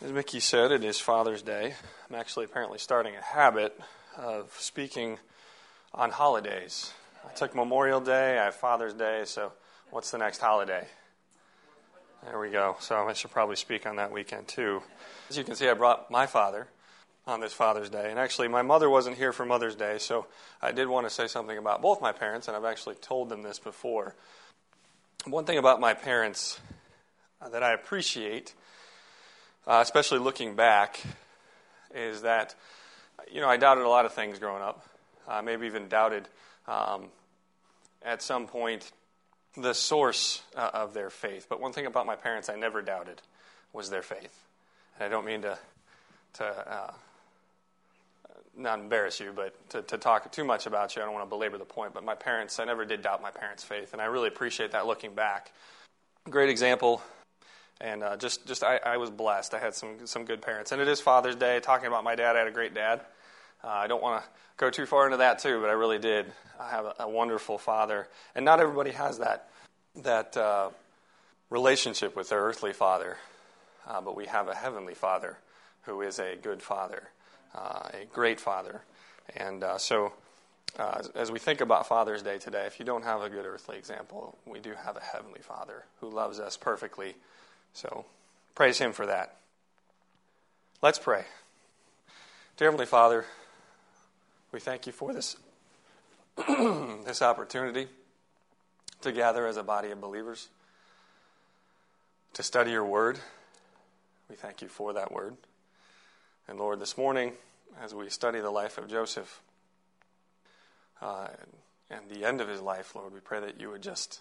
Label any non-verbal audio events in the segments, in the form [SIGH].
As Mickey said, it is Father's Day. I'm actually apparently starting a habit of speaking on holidays. I took Memorial Day, I have Father's Day, so what's the next holiday? There we go. So I should probably speak on that weekend too. As you can see, I brought my father on this Father's Day. And actually, my mother wasn't here for Mother's Day, so I did want to say something about both my parents, and I've actually told them this before. One thing about my parents that I appreciate uh, especially looking back, is that, you know, I doubted a lot of things growing up. Uh, maybe even doubted um, at some point the source uh, of their faith. But one thing about my parents I never doubted was their faith. And I don't mean to, to uh, not embarrass you, but to, to talk too much about you. I don't want to belabor the point. But my parents, I never did doubt my parents' faith. And I really appreciate that looking back. Great example and uh, just, just I, I, was blessed. I had some, some good parents. And it is Father's Day. Talking about my dad, I had a great dad. Uh, I don't want to go too far into that too, but I really did. I have a, a wonderful father, and not everybody has that that uh, relationship with their earthly father. Uh, but we have a heavenly Father who is a good Father, uh, a great Father, and uh, so. as we think about Father's Day today, if you don't have a good earthly example, we do have a heavenly Father who loves us perfectly so praise Him for that. Let's pray. Dear Heavenly Father, we thank you for this, [CLEARS THROAT] this opportunity to gather as a body of believers, to study your word. We thank you for that word. And Lord, this morning, as we study the life of Joseph uh, and the end of his life, Lord, we pray that you would just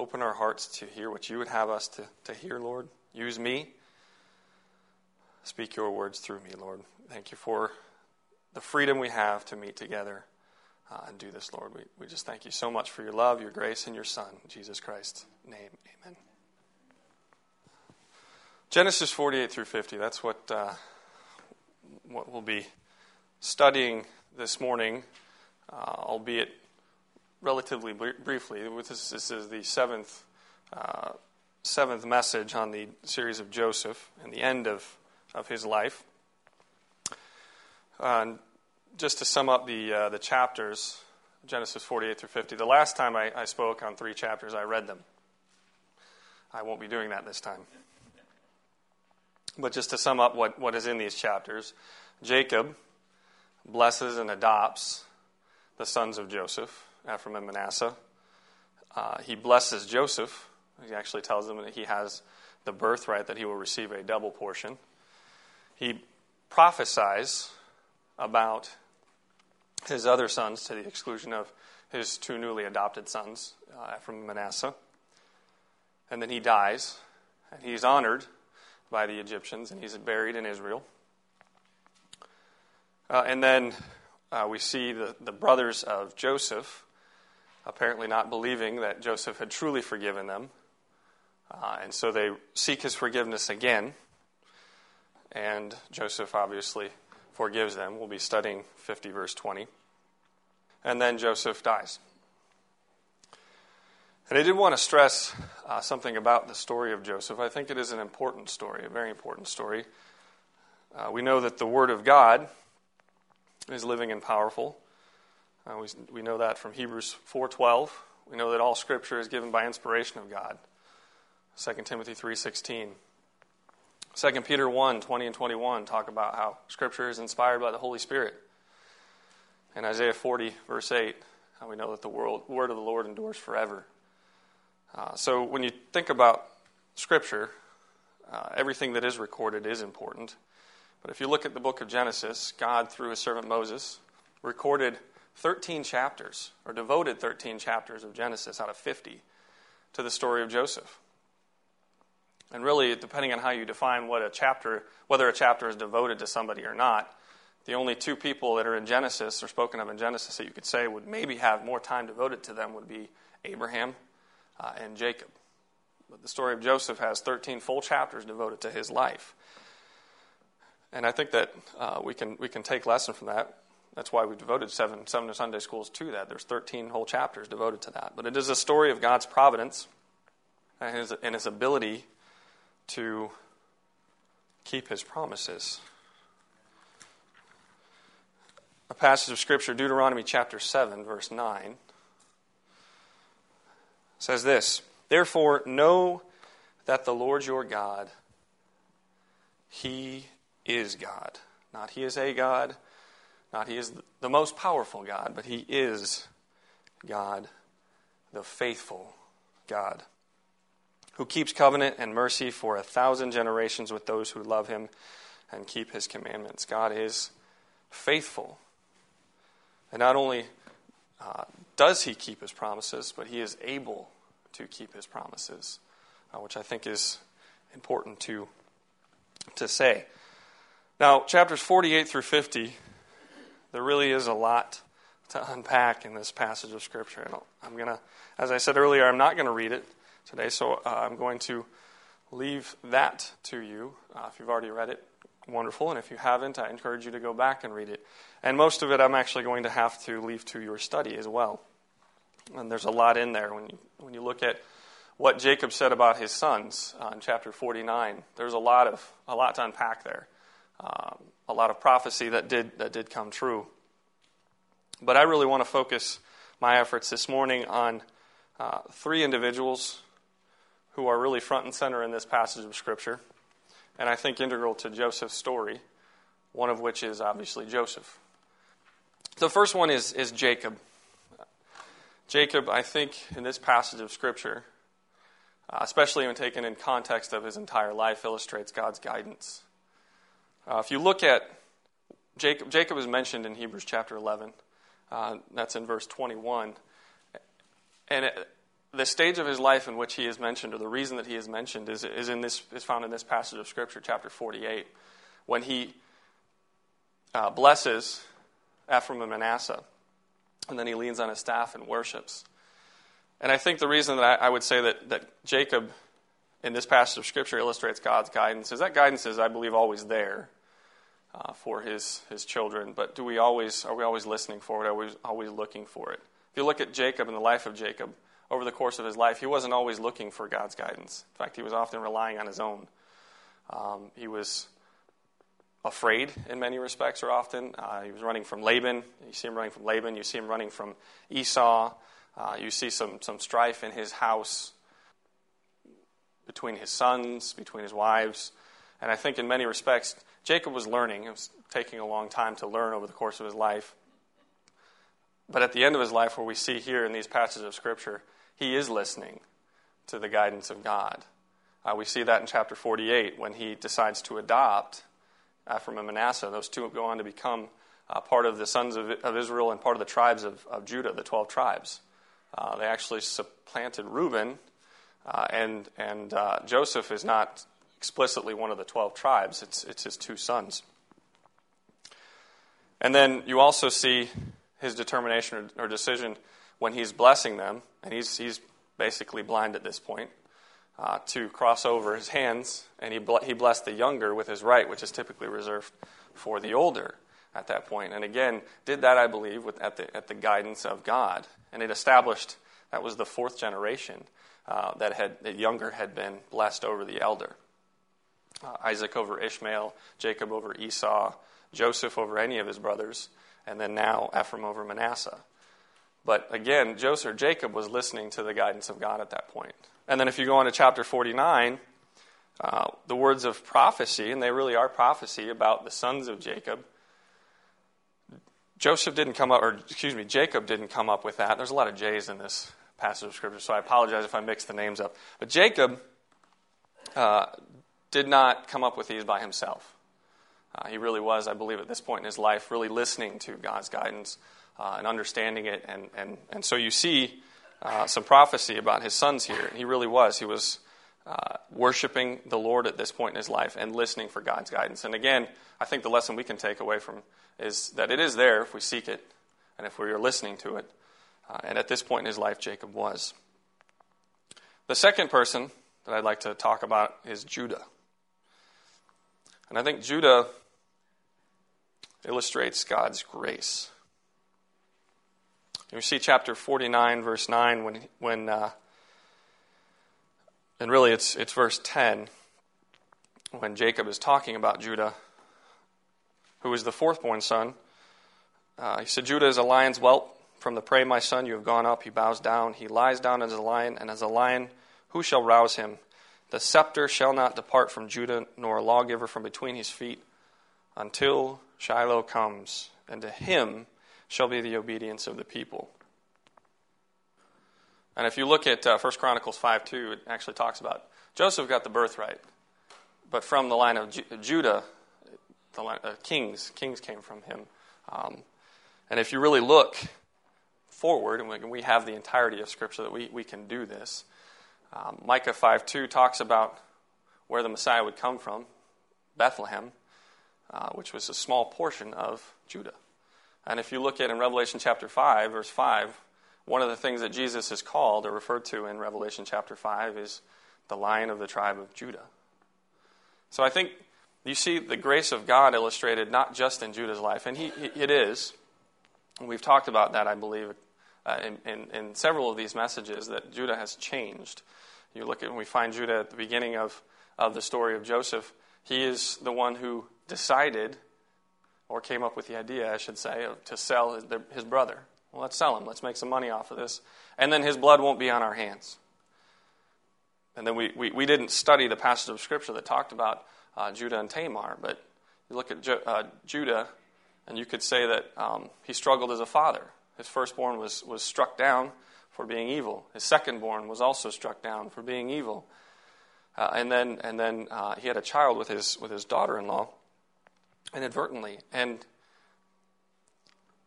Open our hearts to hear what you would have us to, to hear, Lord. Use me. Speak your words through me, Lord. Thank you for the freedom we have to meet together uh, and do this, Lord. We, we just thank you so much for your love, your grace, and your Son, Jesus Christ's name. Amen. Genesis 48 through 50, that's what, uh, what we'll be studying this morning, uh, albeit relatively briefly, this, this is the seventh, uh, seventh message on the series of Joseph and the end of, of his life. Uh, just to sum up the, uh, the chapters, Genesis 48 through 50, the last time I, I spoke on three chapters, I read them. I won't be doing that this time. But just to sum up what, what is in these chapters, Jacob blesses and adopts the sons of Joseph. Ephraim and Manasseh. Uh, he blesses Joseph. He actually tells him that he has the birthright, that he will receive a double portion. He prophesies about his other sons to the exclusion of his two newly adopted sons, uh, Ephraim and Manasseh. And then he dies, and he's honored by the Egyptians, and he's buried in Israel. Uh, and then uh, we see the, the brothers of Joseph apparently not believing that Joseph had truly forgiven them. Uh, and so they seek his forgiveness again. And Joseph obviously forgives them. We'll be studying 50, verse 20. And then Joseph dies. And I did want to stress uh, something about the story of Joseph. I think it is an important story, a very important story. Uh, we know that the Word of God is living and powerful. Uh, we, we know that from Hebrews 4.12. We know that all Scripture is given by inspiration of God. 2 Timothy 3.16. 2 Peter 1, 20 and 21 talk about how Scripture is inspired by the Holy Spirit. And Isaiah 40, verse 8, how we know that the world, word of the Lord endures forever. Uh, so when you think about Scripture, uh, everything that is recorded is important. But if you look at the book of Genesis, God, through his servant Moses, recorded 13 chapters, or devoted 13 chapters of Genesis out of 50 to the story of Joseph. And really, depending on how you define what a chapter, whether a chapter is devoted to somebody or not, the only two people that are in Genesis or spoken of in Genesis that you could say would maybe have more time devoted to them would be Abraham uh, and Jacob. But the story of Joseph has 13 full chapters devoted to his life. And I think that uh, we, can, we can take lesson from that. That's why we've devoted seven, seven Sunday schools to that. There's 13 whole chapters devoted to that. But it is a story of God's providence and his, and his ability to keep his promises. A passage of Scripture, Deuteronomy chapter 7, verse 9, says this Therefore, know that the Lord your God, He is God. Not He is a God, not He is the most powerful God, but He is God, the faithful God, who keeps covenant and mercy for a thousand generations with those who love Him and keep His commandments. God is faithful. And not only uh, does He keep His promises, but He is able to keep His promises, uh, which I think is important to, to say. Now, chapters 48 through 50, there really is a lot to unpack in this passage of Scripture. And I'm going to, as I said earlier, I'm not going to read it today, so uh, I'm going to leave that to you. Uh, if you've already read it, wonderful. And if you haven't, I encourage you to go back and read it. And most of it I'm actually going to have to leave to your study as well. And there's a lot in there when you, when you look at what Jacob said about his sons uh, in chapter 49. There's a lot of a lot to unpack there um, a lot of prophecy that did, that did come true. But I really want to focus my efforts this morning on uh, three individuals who are really front and center in this passage of Scripture, and I think integral to Joseph's story, one of which is obviously Joseph. The first one is, is Jacob. Jacob, I think, in this passage of Scripture, uh, especially when taken in context of his entire life, illustrates God's guidance. Uh, if you look at Jacob, Jacob is mentioned in Hebrews chapter 11. Uh, that's in verse 21. And it, the stage of his life in which he is mentioned, or the reason that he is mentioned, is, is, in this, is found in this passage of Scripture, chapter 48, when he uh, blesses Ephraim and Manasseh, and then he leans on his staff and worships. And I think the reason that I, I would say that, that Jacob in this passage of Scripture illustrates God's guidance is that guidance is, I believe, always there uh, for his, his children. But do we always, are we always listening for it? Are we always looking for it? If you look at Jacob and the life of Jacob, over the course of his life, he wasn't always looking for God's guidance. In fact, he was often relying on his own. Um, he was afraid in many respects, or often. Uh, he was running from Laban. You see him running from Laban. You see him running from Esau. Uh, you see some, some strife in his house between his sons, between his wives. And I think in many respects, Jacob was learning. It was taking a long time to learn over the course of his life. But at the end of his life, where we see here in these passages of Scripture, he is listening to the guidance of God. Uh, we see that in chapter 48 when he decides to adopt Ephraim and Manasseh. Those two go on to become uh, part of the sons of, of, Israel and part of the tribes of, of Judah, the 12 tribes. Uh, they actually supplanted Reuben uh, and and uh, Joseph is not explicitly one of the 12 tribes, it's, it's his two sons. And then you also see his determination or, or decision when he's blessing them, and he's, he's basically blind at this point, uh, to cross over his hands, and he, he blessed the younger with his right, which is typically reserved for the older at that point. And again, did that, I believe, with, at, the, at the guidance of God. And it established that was the fourth generation uh, that had the younger had been blessed over the elder. Uh, Isaac over Ishmael, Jacob over Esau, Joseph over any of his brothers, and then now Ephraim over Manasseh. But again, Joseph, Jacob was listening to the guidance of God at that point. And then if you go on to chapter 49, uh, the words of prophecy, and they really are prophecy about the sons of Jacob. Joseph didn't come up, or excuse me, Jacob didn't come up with that. There's a lot of J's in this passage of Scripture, so I apologize if I mix the names up. But Jacob uh, did not come up with these by himself. Uh, he really was, I believe, at this point in his life, really listening to God's guidance uh, and understanding it. And, and, and so you see uh, some prophecy about his sons here. And he really was. He was uh, worshiping the Lord at this point in his life and listening for God's guidance. And again, I think the lesson we can take away from is that it is there if we seek it and if we are listening to it. Uh, and at this point in his life, Jacob was. The second person that I'd like to talk about is Judah. And I think Judah illustrates God's grace. You see chapter 49, verse 9, when, when uh, and really it's, it's verse 10, when Jacob is talking about Judah, who is the fourth born son. Uh, he said, Judah is a lion's whelp. From the prey, my son, you have gone up. He bows down. He lies down as a lion, and as a lion, who shall rouse him? The scepter shall not depart from Judah, nor a lawgiver from between his feet, until Shiloh comes, and to him shall be the obedience of the people. And if you look at uh, 1 Chronicles 5 2, it actually talks about Joseph got the birthright, but from the line of Ju- Judah, the line, uh, kings, kings came from him. Um, and if you really look forward, and we have the entirety of Scripture that we, we can do this, um, Micah 5 2 talks about where the Messiah would come from, Bethlehem, uh, which was a small portion of Judah. And if you look at in Revelation chapter 5, verse 5, one of the things that Jesus is called or referred to in Revelation chapter 5 is the lion of the tribe of Judah. So I think you see the grace of God illustrated not just in Judah's life, and he, it is. We've talked about that, I believe, in, in, in, several of these messages that Judah has changed. You look at when we find Judah at the beginning of, of the story of Joseph, he is the one who decided, or came up with the idea, I should say, to sell his, his brother. Well, let's sell him. Let's make some money off of this. And then his blood won't be on our hands. And then we, we, we didn't study the passage of Scripture that talked about uh, Judah and Tamar, but you look at Ju- uh, Judah, and you could say that um, he struggled as a father. His firstborn was, was struck down for being evil. His secondborn was also struck down for being evil. Uh, and then, and then uh, he had a child with his, with his daughter in law inadvertently. And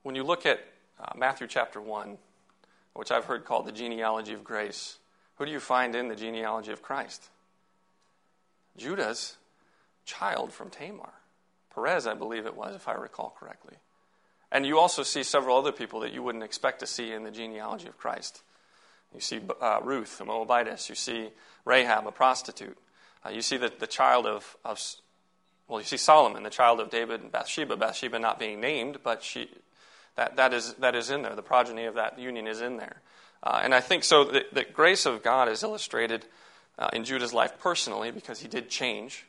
when you look at uh, Matthew chapter 1, which I've heard called the genealogy of grace, who do you find in the genealogy of Christ? Judah's child from Tamar. Perez, I believe it was, if I recall correctly. And you also see several other people that you wouldn't expect to see in the genealogy of Christ. You see uh, Ruth, a Moabitess. You see Rahab, a prostitute. Uh, you see the, the child of, of, well, you see Solomon, the child of David and Bathsheba. Bathsheba not being named, but she, that, that, is, that is in there. The progeny of that union is in there. Uh, and I think so the, the, grace of God is illustrated uh, in Judah's life personally because he did change.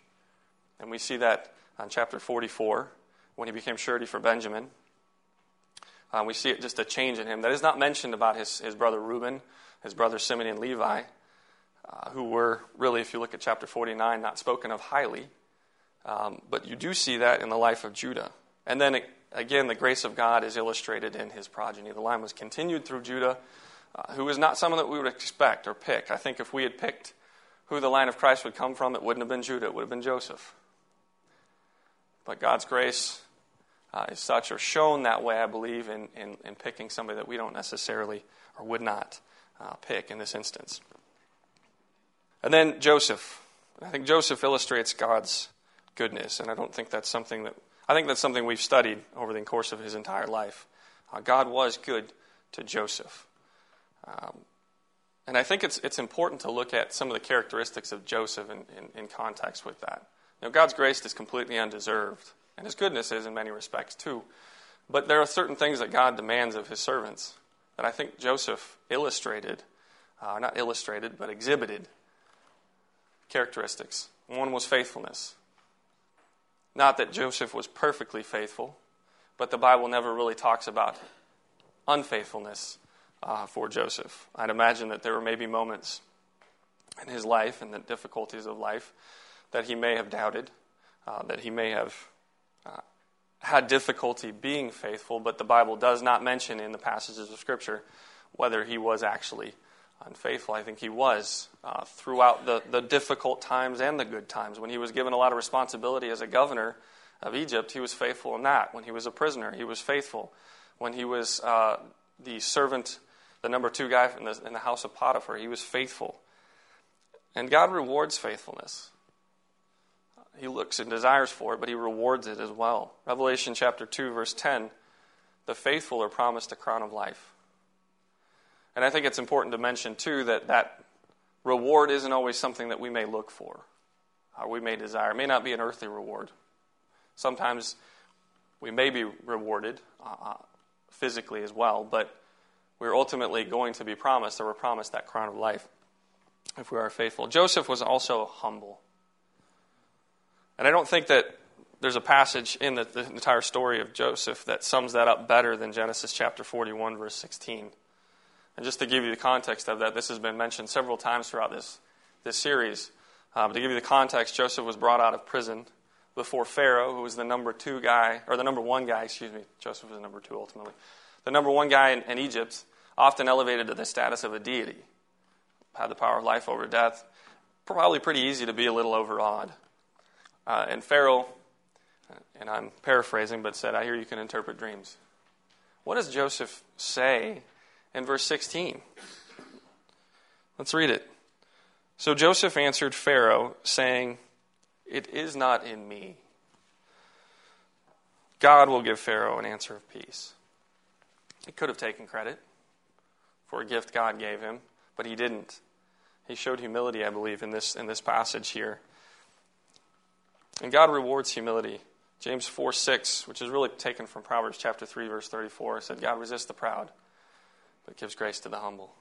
And we see that on chapter 44 when he became surety for Benjamin. Uh, we see it just a change in him that is not mentioned about his, his brother Reuben, his brother Simeon and Levi, uh, who were really, if you look at chapter 49, not spoken of highly. Um, but you do see that in the life of Judah. And then again, the grace of God is illustrated in his progeny. The line was continued through Judah, uh, who is not someone that we would expect or pick. I think if we had picked who the line of Christ would come from, it wouldn't have been Judah, it would have been Joseph. But God's grace uh, is such, or shown that way, I believe, in, in, in, picking somebody that we don't necessarily or would not uh, pick in this instance. And then Joseph. I think Joseph illustrates God's goodness, and I don't think that's something that I think that's something we've studied over the course of his entire life. Uh, God was good to Joseph. Um, and I think it's, it's important to look at some of the characteristics of Joseph in, in, in context with that. Know, God's grace is completely undeserved, and his goodness is in many respects too. But there are certain things that God demands of his servants that I think Joseph illustrated, uh, not illustrated, but exhibited characteristics. One was faithfulness. Not that Joseph was perfectly faithful, but the Bible never really talks about unfaithfulness uh, for Joseph. I'd imagine that there were maybe moments in his life and the difficulties of life that he may have doubted, uh, that he may have uh, had difficulty being faithful, but the Bible does not mention in the passages of Scripture whether he was actually unfaithful. I think he was uh, throughout the, the difficult times and the good times. When he was given a lot of responsibility as a governor of Egypt, he was faithful in that. When he was a prisoner, he was faithful. When he was uh, the servant, the number two guy in the, in the house of Potiphar, he was faithful. And God rewards faithfulness. He looks and desires for it, but he rewards it as well. Revelation chapter 2, verse 10 the faithful are promised a crown of life. And I think it's important to mention, too, that that reward isn't always something that we may look for or we may desire. It may not be an earthly reward. Sometimes we may be rewarded uh, physically as well, but we're ultimately going to be promised, or we're promised that crown of life if we are faithful. Joseph was also humble. And I don't think that there's a passage in the, the, entire story of Joseph that sums that up better than Genesis chapter 41, verse 16. And just to give you the context of that, this has been mentioned several times throughout this, this series. Uh, to give you the context, Joseph was brought out of prison before Pharaoh, who was the number two guy, or the number one guy, excuse me. Joseph was the number two ultimately. The number one guy in, in Egypt, often elevated to the status of a deity, had the power of life over death. Probably pretty easy to be a little overawed. Uh, and Pharaoh, and I'm paraphrasing, but said, I hear you can interpret dreams. What does Joseph say in verse 16? Let's read it. So Joseph answered Pharaoh, saying, It is not in me. God will give Pharaoh an answer of peace. He could have taken credit for a gift God gave him, but he didn't. He showed humility, I believe, in this, in this passage here. And God rewards humility. James 4 6, which is really taken from Proverbs chapter 3, verse 34, said, God resists the proud, but gives grace to the humble.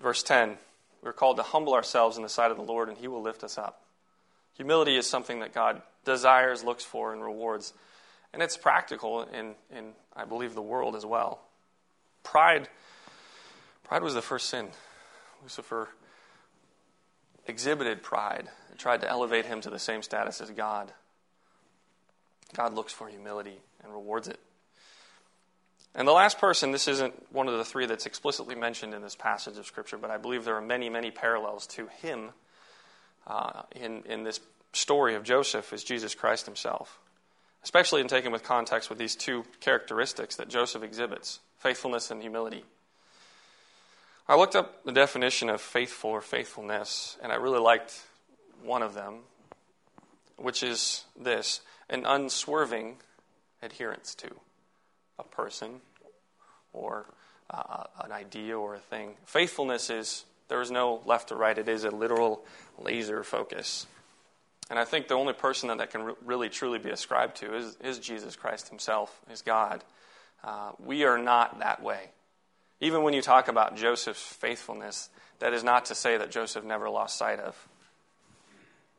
Verse 10, we're called to humble ourselves in the sight of the Lord, and He will lift us up. Humility is something that God desires, looks for, and rewards. And it's practical in, in I believe, the world as well. Pride, pride was the first sin. Lucifer exhibited pride and tried to elevate him to the same status as God. God looks for humility and rewards it. And the last person, this isn't one of the three that's explicitly mentioned in this passage of Scripture, but I believe there are many, many parallels to him uh, in, in this story of Joseph, is Jesus Christ himself. Especially in taken with context with these two characteristics that Joseph exhibits faithfulness and humility. I looked up the definition of faithful or faithfulness, and I really liked one of them, which is this an unswerving adherence to a person or uh, an idea or a thing. Faithfulness is there is no left or right, it is a literal laser focus. And I think the only person that that can re- really truly be ascribed to is, is Jesus Christ himself, is God. Uh, we are not that way. Even when you talk about Joseph's faithfulness, that is not to say that Joseph never lost sight of.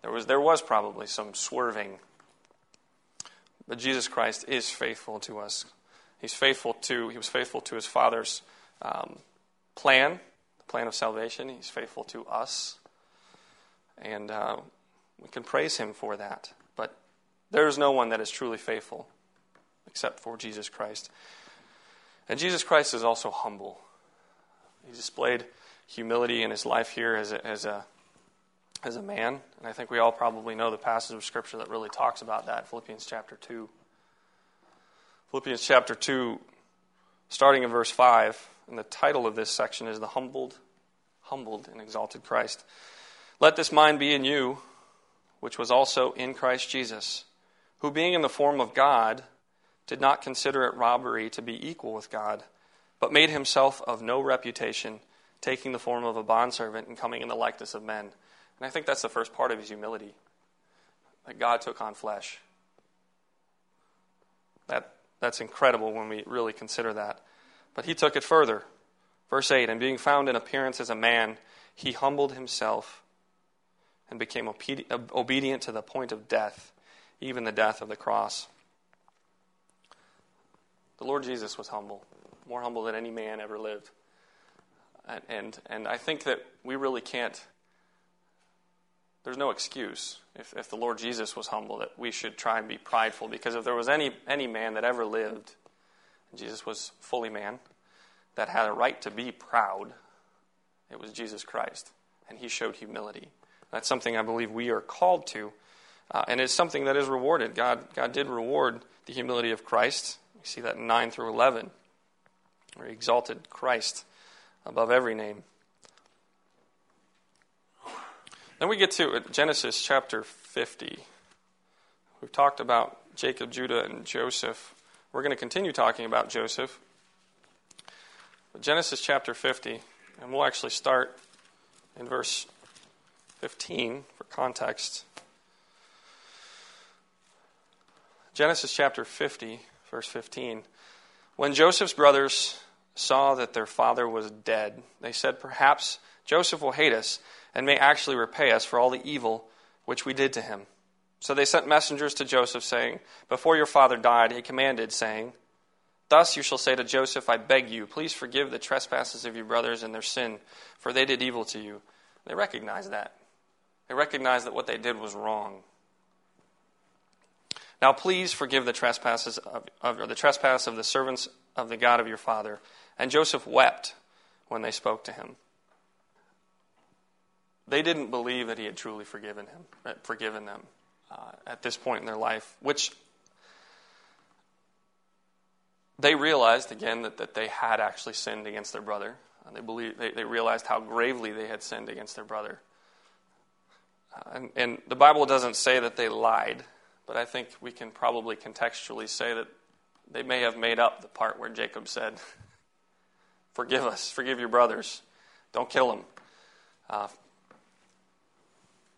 There was, there was probably some swerving. But Jesus Christ is faithful to us. He's faithful to, he was faithful to his Father's um, plan, the plan of salvation. He's faithful to us. And uh, we can praise him for that. But there is no one that is truly faithful except for Jesus Christ. And Jesus Christ is also humble. He displayed humility in his life here as a, as a, as a man. And I think we all probably know the passage of Scripture that really talks about that Philippians chapter 2. Philippians chapter 2, starting in verse 5, and the title of this section is The Humbled, Humbled and Exalted Christ. Let this mind be in you, which was also in Christ Jesus, who being in the form of God, did not consider it robbery to be equal with God, but made himself of no reputation, taking the form of a bondservant and coming in the likeness of men. And I think that's the first part of his humility that God took on flesh. That, that's incredible when we really consider that. But he took it further. Verse 8 And being found in appearance as a man, he humbled himself and became obedient to the point of death, even the death of the cross. The Lord Jesus was humble, more humble than any man ever lived. And, and, and I think that we really can't, there's no excuse if, if the Lord Jesus was humble that we should try and be prideful. Because if there was any, any man that ever lived, Jesus was fully man, that had a right to be proud, it was Jesus Christ. And he showed humility. That's something I believe we are called to. Uh, and it's something that is rewarded. God, God did reward the humility of Christ You see that in 9 through 11, where he exalted Christ above every name. Then we get to Genesis chapter 50. We've talked about Jacob, Judah, and Joseph. We're going to continue talking about Joseph. But Genesis chapter 50, and we'll actually start in verse 15 for context. Genesis chapter 50, verse 15. When Joseph's brothers saw that their father was dead, they said, Perhaps Joseph will hate us and may actually repay us for all the evil which we did to him. So they sent messengers to Joseph, saying, Before your father died, he commanded, saying, Thus you shall say to Joseph, I beg you, please forgive the trespasses of your brothers and their sin, for they did evil to you. They recognized that. They recognized that what they did was wrong. Now please forgive the trespasses of, of the trespass of the servants of the God of your father. And Joseph wept when they spoke to him. They didn't believe that he had truly forgiven him, uh, forgiven them uh, at this point in their life, which they realized again that, that they had actually sinned against their brother. Uh, they, believed, they, they realized how gravely they had sinned against their brother. Uh, and, and the Bible doesn't say that they lied, but I think we can probably contextually say that they may have made up the part where Jacob said, [LAUGHS] Forgive us, forgive your brothers, don't kill them. Uh,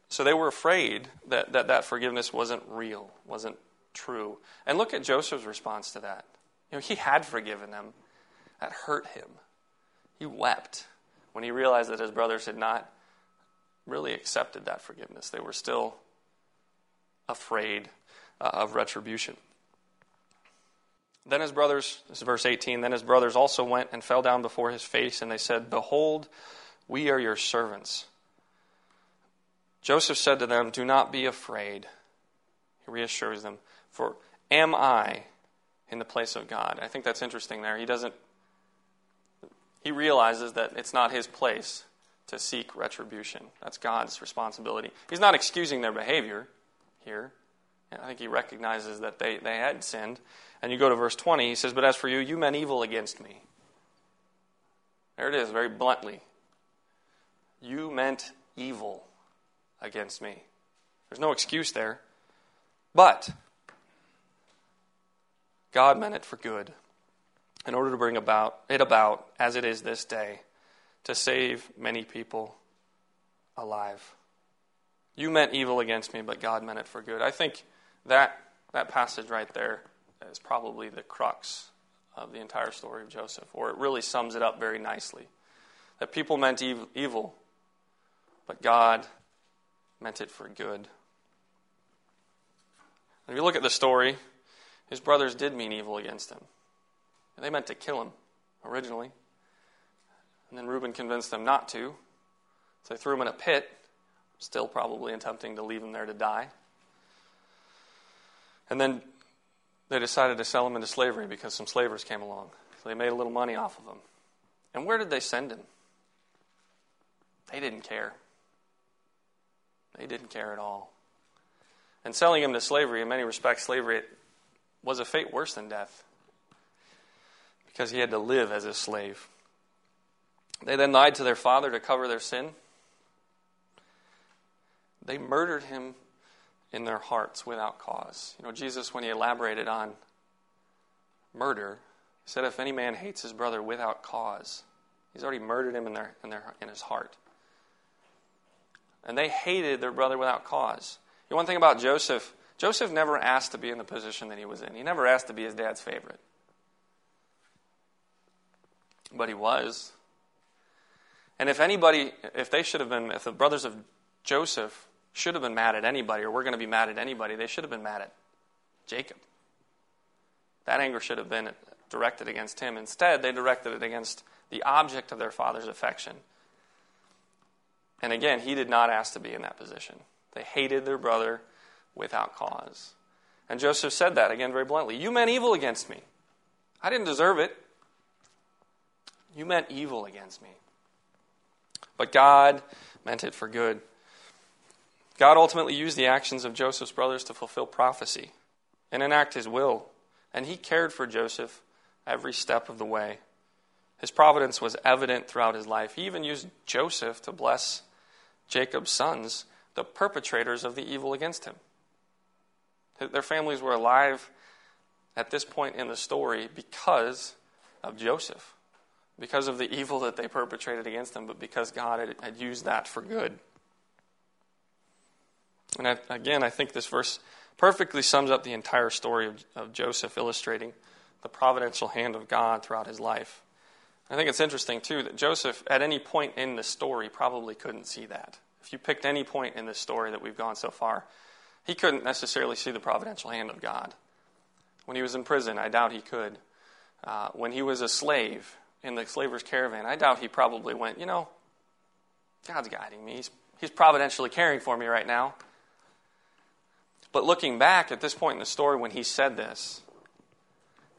so they were afraid that, that that forgiveness wasn't real, wasn't true. And look at Joseph's response to that. You know, he had forgiven them. That hurt him. He wept when he realized that his brothers had not really accepted that forgiveness. They were still afraid uh, of retribution. Then his brothers, this is verse 18, then his brothers also went and fell down before his face, and they said, Behold, we are your servants. Joseph said to them, Do not be afraid. He reassures them, For am I in the place of God? I think that's interesting there. He doesn't, he realizes that it's not his place to seek retribution. That's God's responsibility. He's not excusing their behavior here. I think he recognizes that they, they had sinned. And you go to verse 20, he says, But as for you, you meant evil against me. There it is, very bluntly. You meant evil against me. There's no excuse there. But God meant it for good in order to bring about it about as it is this day to save many people alive. You meant evil against me, but God meant it for good. I think that that passage right there is probably the crux of the entire story of Joseph, or it really sums it up very nicely. That people meant evil, but God meant it for good. If you look at the story, his brothers did mean evil against him. They meant to kill him originally. And then Reuben convinced them not to. So they threw him in a pit, still probably attempting to leave him there to die. And then they decided to sell him into slavery because some slavers came along. So they made a little money off of him. And where did they send him? They didn't care. They didn't care at all. And selling him to slavery, in many respects, slavery was a fate worse than death because he had to live as a slave. They then lied to their father to cover their sin. They murdered him in their hearts without cause. You know, Jesus, when he elaborated on murder, said, If any man hates his brother without cause, he's already murdered him in, their, in, their, in his heart. And they hated their brother without cause. Know, one thing about Joseph, Joseph never asked to be in the position that he was in. He never asked to be his dad's favorite. But he was. And if anybody, if they should have been, if the brothers of Joseph should have been mad at anybody, or we're going to be mad at anybody, they should have been mad at Jacob. That anger should have been directed against him. Instead, they directed it against the object of their father's affection. And again, he did not ask to be in that position. They hated their brother without cause. And Joseph said that again very bluntly You meant evil against me. I didn't deserve it. You meant evil against me. But God meant it for good. God ultimately used the actions of Joseph's brothers to fulfill prophecy and enact his will. And he cared for Joseph every step of the way. His providence was evident throughout his life. He even used Joseph to bless Jacob's sons, the perpetrators of the evil against him. Their families were alive at this point in the story because of Joseph, because of the evil that they perpetrated against them, but because God had, had used that for good. And I, again, I think this verse perfectly sums up the entire story of, of Joseph, illustrating the providential hand of God throughout his life. I think it's interesting, too, that Joseph, at any point in the story, probably couldn't see that. If you picked any point in this story that we've gone so far, He couldn't necessarily see the providential hand of God. When he was in prison, I doubt he could. Uh, when he was a slave in the slaver's caravan, I doubt he probably went, you know, God's guiding me. He's, he's providentially caring for me right now. But looking back at this point in the story when he said this,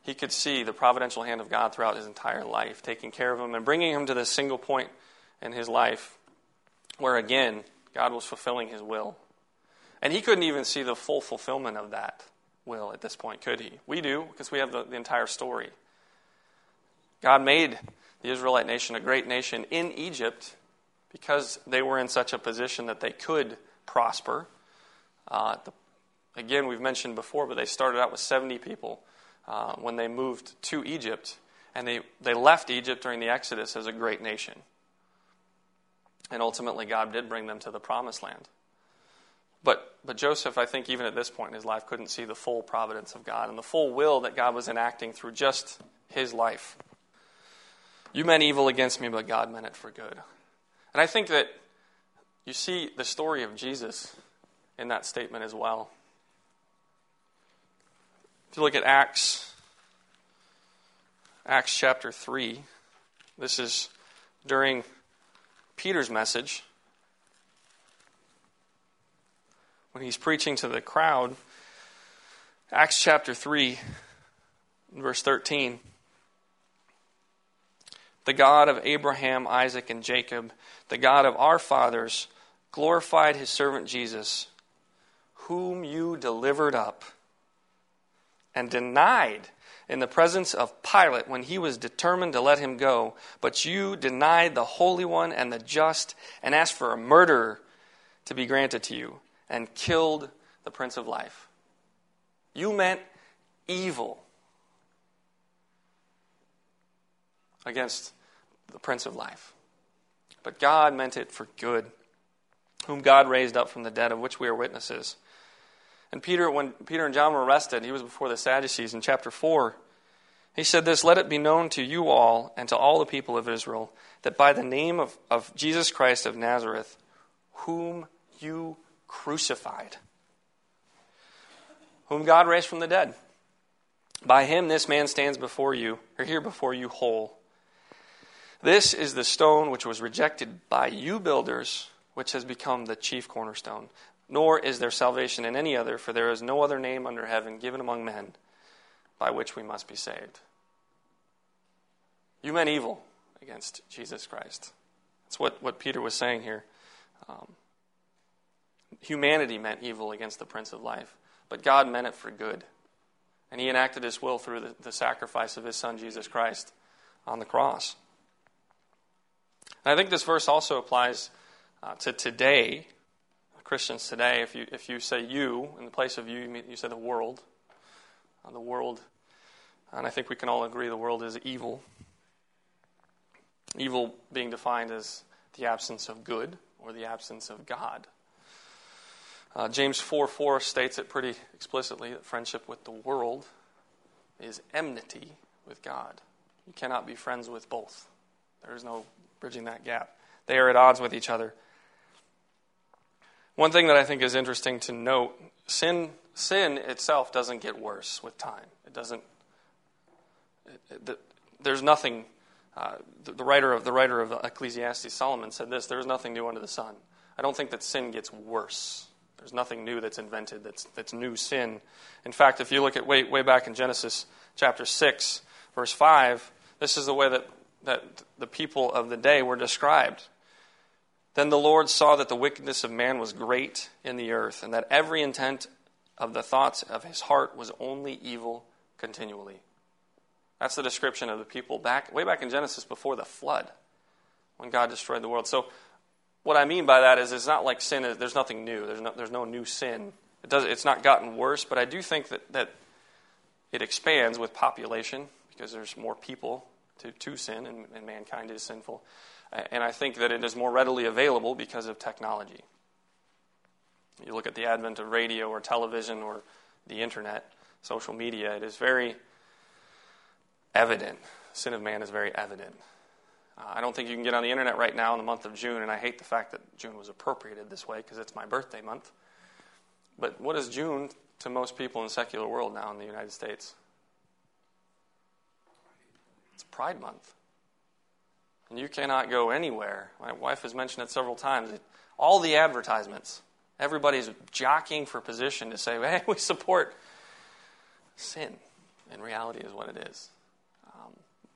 he could see the providential hand of God throughout his entire life, taking care of him and bringing him to this single point in his life where, again, God was fulfilling his will. And he couldn't even see the full fulfillment of that will at this point, could he? We do, because we have the, the entire story. God made the Israelite nation a great nation in Egypt because they were in such a position that they could prosper. Uh, the, again, we've mentioned before, but they started out with 70 people uh, when they moved to Egypt, and they, they left Egypt during the Exodus as a great nation. And ultimately, God did bring them to the promised land. But, but Joseph, I think, even at this point in his life, couldn't see the full providence of God and the full will that God was enacting through just his life. You meant evil against me, but God meant it for good. And I think that you see the story of Jesus in that statement as well. If you look at Acts, Acts chapter 3, this is during Peter's message. When he's preaching to the crowd, Acts chapter 3, verse 13. The God of Abraham, Isaac, and Jacob, the God of our fathers, glorified his servant Jesus, whom you delivered up and denied in the presence of Pilate when he was determined to let him go. But you denied the Holy One and the just and asked for a murderer to be granted to you and killed the Prince of Life. You meant evil against the Prince of Life. But God meant it for good, whom God raised up from the dead, of which we are witnesses. And Peter, when Peter and John were arrested, he was before the Sadducees in chapter 4. He said this Let it be known to you all and to all the people of Israel that by the name of, of Jesus Christ of Nazareth, whom you crucified, whom God raised from the dead, by him this man stands before you, or here before you whole. This is the stone which was rejected by you builders, which has become the chief cornerstone. Nor is there salvation in any other, for there is no other name under heaven given among men by which we must be saved. You meant evil against Jesus Christ. That's what, what Peter was saying here. Um, humanity meant evil against the Prince of Life, but God meant it for good. And He enacted His will through the, the sacrifice of His Son, Jesus Christ, on the cross. And I think this verse also applies uh, to today Christians today, if you, if you say you, in the place of you, you, mean, you say the world. Uh, the world, and I think we can all agree the world is evil. Evil being defined as the absence of good or the absence of God. Uh, James 4 4 states it pretty explicitly that friendship with the world is enmity with God. You cannot be friends with both. There is no bridging that gap. They are at odds with each other. One thing that I think is interesting to note sin, sin itself doesn't get worse with time. It doesn't, it, it, there's nothing. Uh, the, the, writer of, the writer of Ecclesiastes, Solomon, said this there's nothing new under the sun. I don't think that sin gets worse. There's nothing new that's invented that's, that's new sin. In fact, if you look at way, way back in Genesis chapter 6, verse 5, this is the way that, that the people of the day were described. Then the Lord saw that the wickedness of man was great in the earth, and that every intent of the thoughts of his heart was only evil continually. That's the description of the people back way back in Genesis before the flood, when God destroyed the world. So, what I mean by that is, it's not like sin. There's nothing new. There's no, there's no new sin. It does. It's not gotten worse, but I do think that that it expands with population because there's more people to, to sin, and, and mankind is sinful. And I think that it is more readily available because of technology. You look at the advent of radio or television or the internet, social media, it is very evident. Sin of man is very evident. Uh, I don't think you can get on the internet right now in the month of June, and I hate the fact that June was appropriated this way because it's my birthday month. But what is June to most people in the secular world now in the United States? It's Pride Month. And you cannot go anywhere. My wife has mentioned it several times. All the advertisements, everybody's jockeying for position to say, [LAUGHS] hey, we support sin. In reality, is what it is. Um,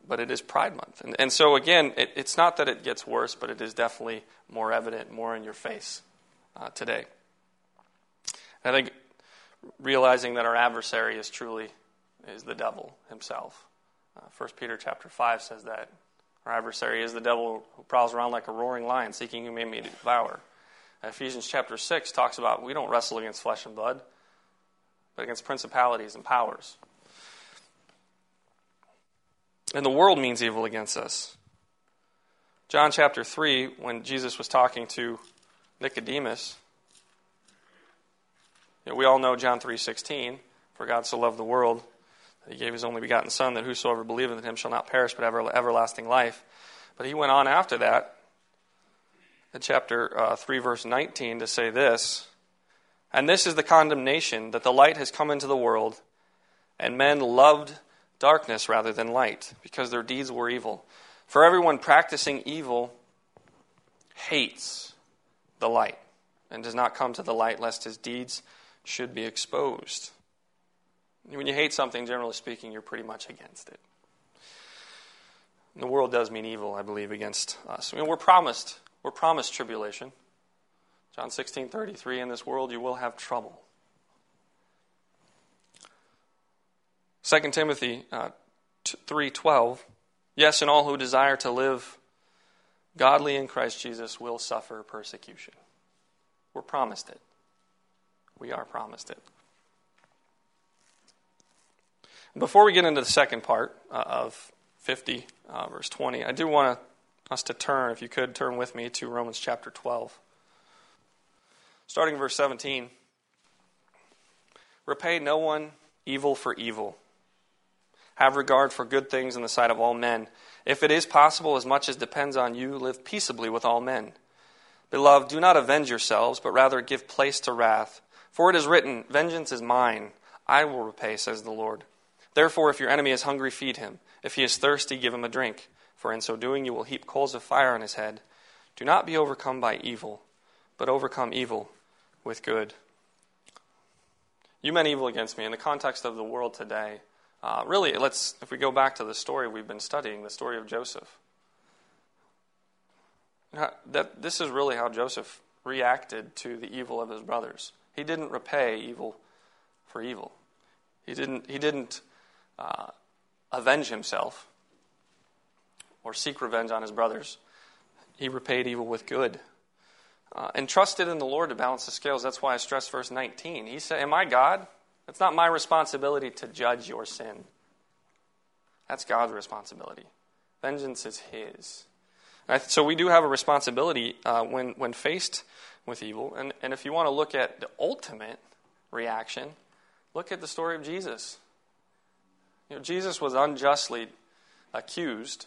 but it is Pride Month. And, and so, again, it, it's not that it gets worse, but it is definitely more evident, more in your face uh, today. I think realizing that our adversary is truly is the devil himself. Uh, 1 Peter chapter 5 says that. Our adversary is the devil who prowls around like a roaring lion, seeking whom he may devour. Ephesians chapter 6 talks about we don't wrestle against flesh and blood, but against principalities and powers. And the world means evil against us. John chapter 3, when Jesus was talking to Nicodemus, you know, we all know John 3.16, for God so loved the world he gave his only begotten Son, that whosoever believeth in him shall not perish, but have everlasting life. But he went on after that, in chapter uh, 3, verse 19, to say this And this is the condemnation, that the light has come into the world, and men loved darkness rather than light, because their deeds were evil. For everyone practicing evil hates the light, and does not come to the light, lest his deeds should be exposed. When you hate something, generally speaking, you're pretty much against it. And the world does mean evil, I believe, against us. I mean, we're promised, we're promised tribulation. John 16, 33, in this world you will have trouble. 2 Timothy uh, 3.12, yes, and all who desire to live godly in Christ Jesus will suffer persecution. We're promised it. We are promised it. Before we get into the second part uh, of 50, uh, verse 20, I do want us to turn, if you could, turn with me to Romans chapter 12. Starting verse 17. Repay no one evil for evil. Have regard for good things in the sight of all men. If it is possible, as much as depends on you, live peaceably with all men. Beloved, do not avenge yourselves, but rather give place to wrath. For it is written, Vengeance is mine, I will repay, says the Lord. Therefore, if your enemy is hungry, feed him. If he is thirsty, give him a drink. For in so doing, you will heap coals of fire on his head. Do not be overcome by evil, but overcome evil with good. You meant evil against me. In the context of the world today, uh, really, let's if we go back to the story we've been studying, the story of Joseph. That this is really how Joseph reacted to the evil of his brothers. He didn't repay evil for evil. He didn't. He didn't uh, avenge himself or seek revenge on his brothers. He repaid evil with good. Uh, and trusted in the Lord to balance the scales. That's why I stress verse 19. He said, Am I God? It's not my responsibility to judge your sin. That's God's responsibility. Vengeance is His. So we do have a responsibility uh, when, when faced with evil. And, and if you want to look at the ultimate reaction, look at the story of Jesus. You know, Jesus was unjustly accused,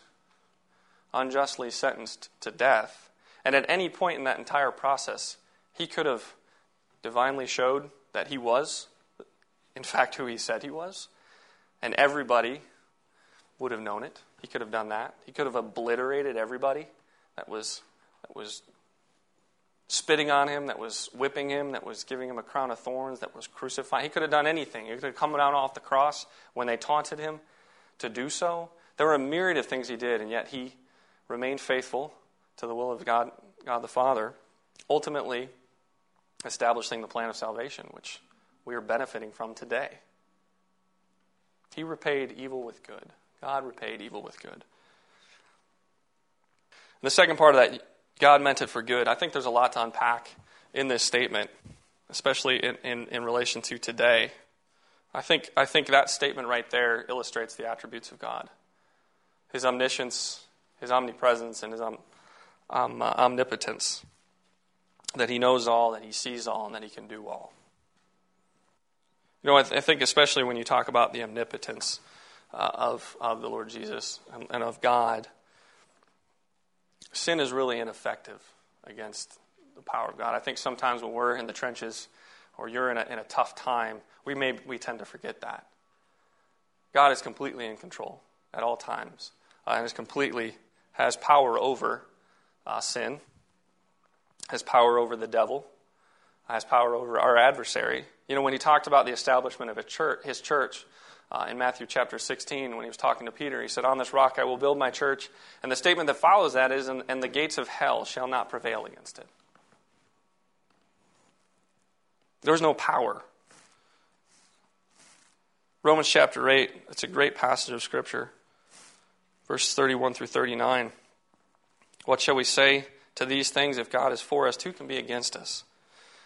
unjustly sentenced to death, and at any point in that entire process, he could have divinely showed that he was, in fact, who he said he was, and everybody would have known it. He could have done that. He could have obliterated everybody that was that was spitting on him, that was whipping him, that was giving him a crown of thorns, that was crucifying. He could have done anything. He could have come down off the cross when they taunted him to do so. There were a myriad of things he did, and yet he remained faithful to the will of God, God the Father, ultimately establishing the plan of salvation, which we are benefiting from today. He repaid evil with good. God repaid evil with good. And the second part of that God meant it for good. I think there's a lot to unpack in this statement, especially in, in, in relation to today. I think, I think that statement right there illustrates the attributes of God His omniscience, His omnipresence, and His um, um, uh, omnipotence. That He knows all, that He sees all, and that He can do all. You know, I, th- I think especially when you talk about the omnipotence uh, of, of the Lord Jesus and, and of God, sin is really ineffective against the power of God. I think sometimes when we're in the trenches or you're in a, in a tough time, we, may, we tend to forget that. God is completely in control at all times uh, and is completely has power over uh, sin, has power over the devil, has power over our adversary. You know, when he talked about the establishment of a church, his church uh, in Matthew chapter 16, when he was talking to Peter, he said, On this rock I will build my church. And the statement that follows that is, And, and the gates of hell shall not prevail against it. There's no power. Romans chapter 8, it's a great passage of Scripture. Verse 31 through 39. What shall we say to these things? If God is for us, who can be against us?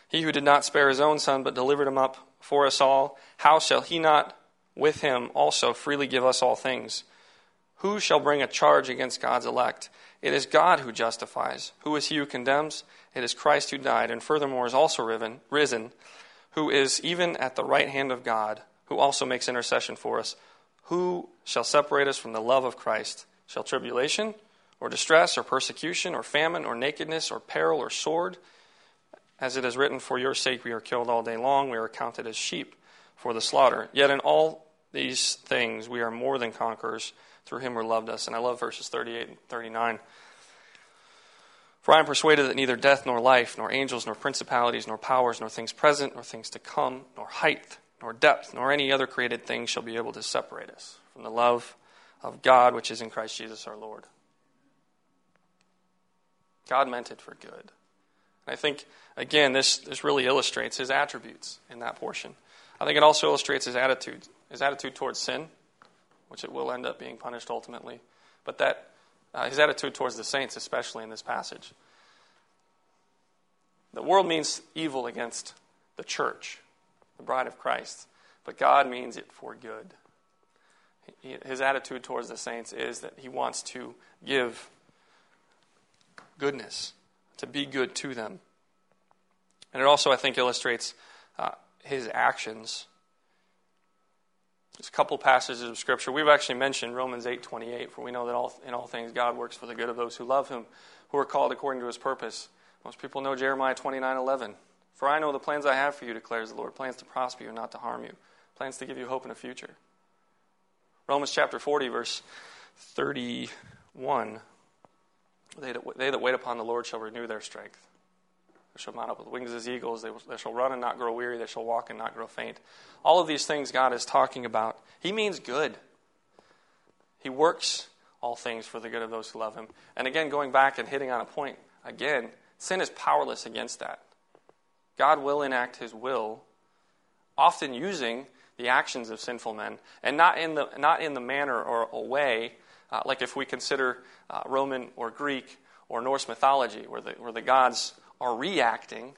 He who did not spare his own son, but delivered him up for us all, how shall he not with him also freely give us all things? Who shall bring a charge against God's elect? It is God who justifies. Who is he who condemns? It is Christ who died, and furthermore is also risen, who is even at the right hand of God, who also makes intercession for us. Who shall separate us from the love of Christ? Shall tribulation, or distress, or persecution, or famine, or nakedness, or peril, or sword? As it is written, For your sake we are killed all day long, we are counted as sheep for the slaughter. Yet in all these things we are more than conquerors through him who loved us. And I love verses 38 and 39. For I am persuaded that neither death nor life, nor angels, nor principalities, nor powers, nor things present, nor things to come, nor height, nor depth, nor any other created thing shall be able to separate us from the love of God which is in Christ Jesus our Lord. God meant it for good. And I think, again, this, this really illustrates his attributes in that portion. I think it also illustrates his attitude, his attitude towards sin, which it will end up being punished ultimately, but that uh, his attitude towards the saints, especially in this passage. The world means evil against the church, the bride of Christ, but God means it for good. His attitude towards the saints is that he wants to give goodness, to be good to them. And it also, I think, illustrates uh, his actions. There's a couple passages of scripture. We've actually mentioned Romans 8:28, for we know that all, in all things God works for the good of those who love him, who are called according to his purpose. Most people know Jeremiah 29:11. For I know the plans I have for you, declares the Lord, plans to prosper you, and not to harm you, plans to give you hope in a future. Romans chapter 40, verse 31. They that, they that wait upon the Lord shall renew their strength. Shall mount up with wings as eagles. They, they shall run and not grow weary. They shall walk and not grow faint. All of these things God is talking about. He means good. He works all things for the good of those who love Him. And again, going back and hitting on a point, again, sin is powerless against that. God will enact His will, often using the actions of sinful men, and not in the, not in the manner or a way, uh, like if we consider uh, Roman or Greek or Norse mythology, where the, where the gods are reacting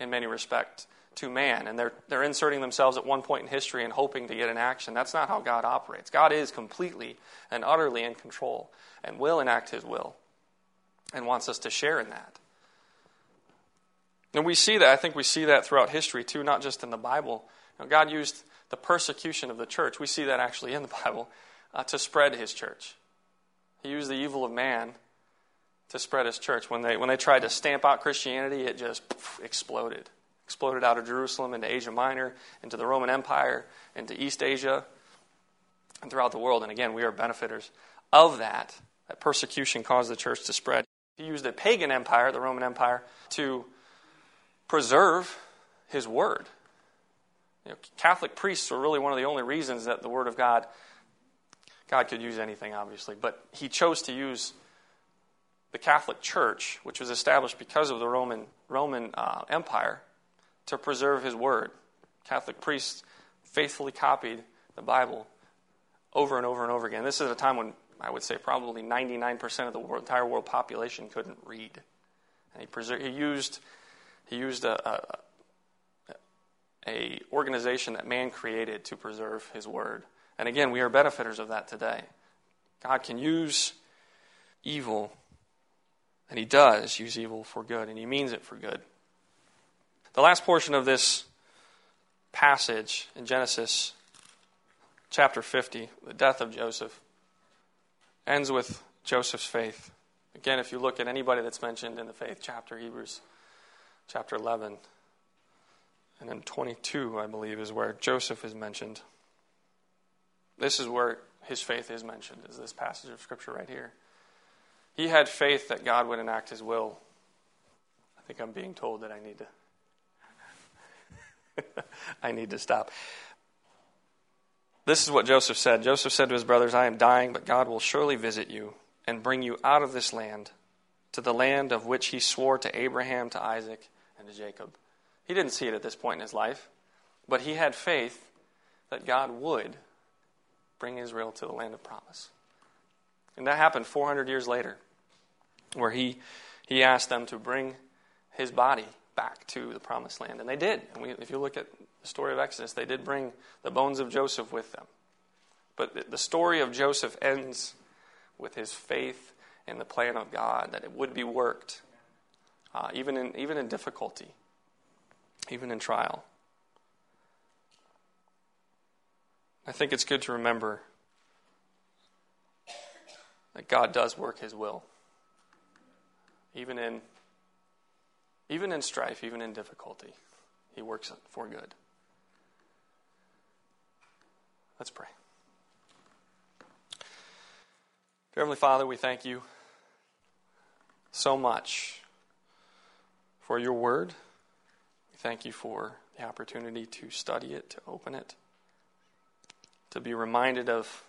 in many respects to man, and they're, they're inserting themselves at one point in history and hoping to get an action. That's not how God operates. God is completely and utterly in control and will enact his will and wants us to share in that. And we see that, I think we see that throughout history too, not just in the Bible. You know, God used the persecution of the church, we see that actually in the [LAUGHS] Bible, uh, to spread his church. He used the evil of man to spread his church. When they, when they tried to stamp out Christianity, it just exploded. Exploded out of Jerusalem into Asia Minor, into the Roman Empire, into East Asia, and throughout the world. And again, we are benefiters of that. That persecution caused the church to spread. He used a pagan empire, the Roman Empire, to preserve his word. You know, Catholic priests were really one of the only reasons that the word of God, God could use anything, obviously, but he chose to use the Catholic Church, which was established because of the Roman, Roman uh, Empire, to preserve his word. Catholic priests faithfully copied the Bible over and over and over again. This is a time when I would say probably 99% of the world, entire world population couldn't read. And he, he used, he used a, a, a organization that man created to preserve his word. And again, we are benefiters of that today. God can use evil and he does use evil for good, and he means it for good. The last portion of this passage in Genesis chapter 50, the death of Joseph, ends with Joseph's faith. Again, if you look at anybody that's mentioned in the faith chapter, Hebrews chapter 11, And then 22, I believe, is where Joseph is mentioned. This is where his faith is mentioned, is this passage of Scripture right here. He had faith that God would enact his will. I think I'm being told that I need to [LAUGHS] I need to stop. This is what Joseph said. Joseph said to his brothers, I am dying, but God will surely visit you and bring you out of this land to the land of which he swore to Abraham, to Isaac, and to Jacob. He didn't see it at this point in his life, but he had faith that God would bring Israel to the land of promise. And that happened 400 years later, where he, he asked them to bring his body back to the promised land. And they did. And we, if you look at the story of Exodus, they did bring the bones of Joseph with them. But the story of Joseph ends with his faith in the plan of God that it would be worked, uh, even, in, even in difficulty, even in trial. I think it's good to remember that God does work his will. Even in even in strife, even in difficulty, he works for good. Let's pray. Dear Heavenly Father, we thank you so much for your word. We thank you for the opportunity to study it, to open it to be reminded of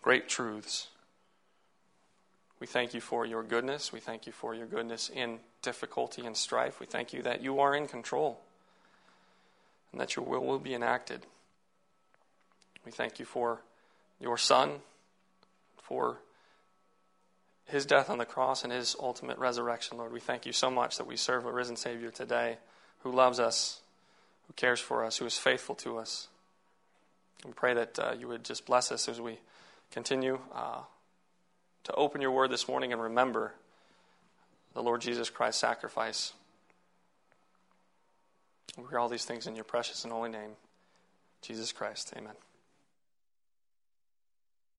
great truths. We thank you for your goodness. We thank you for your goodness in difficulty and strife. We thank you that you are in control and that your will will be enacted. We thank you for your Son, for his death on the cross and his ultimate resurrection, Lord. We thank you so much that we serve a risen Savior today who loves us, who cares for us, who is faithful to us. We pray that uh, you would just bless us as we continue uh, to open your word this morning and remember the Lord Jesus Christ's sacrifice. We pray all these things in your precious and holy name, Jesus Christ. Amen.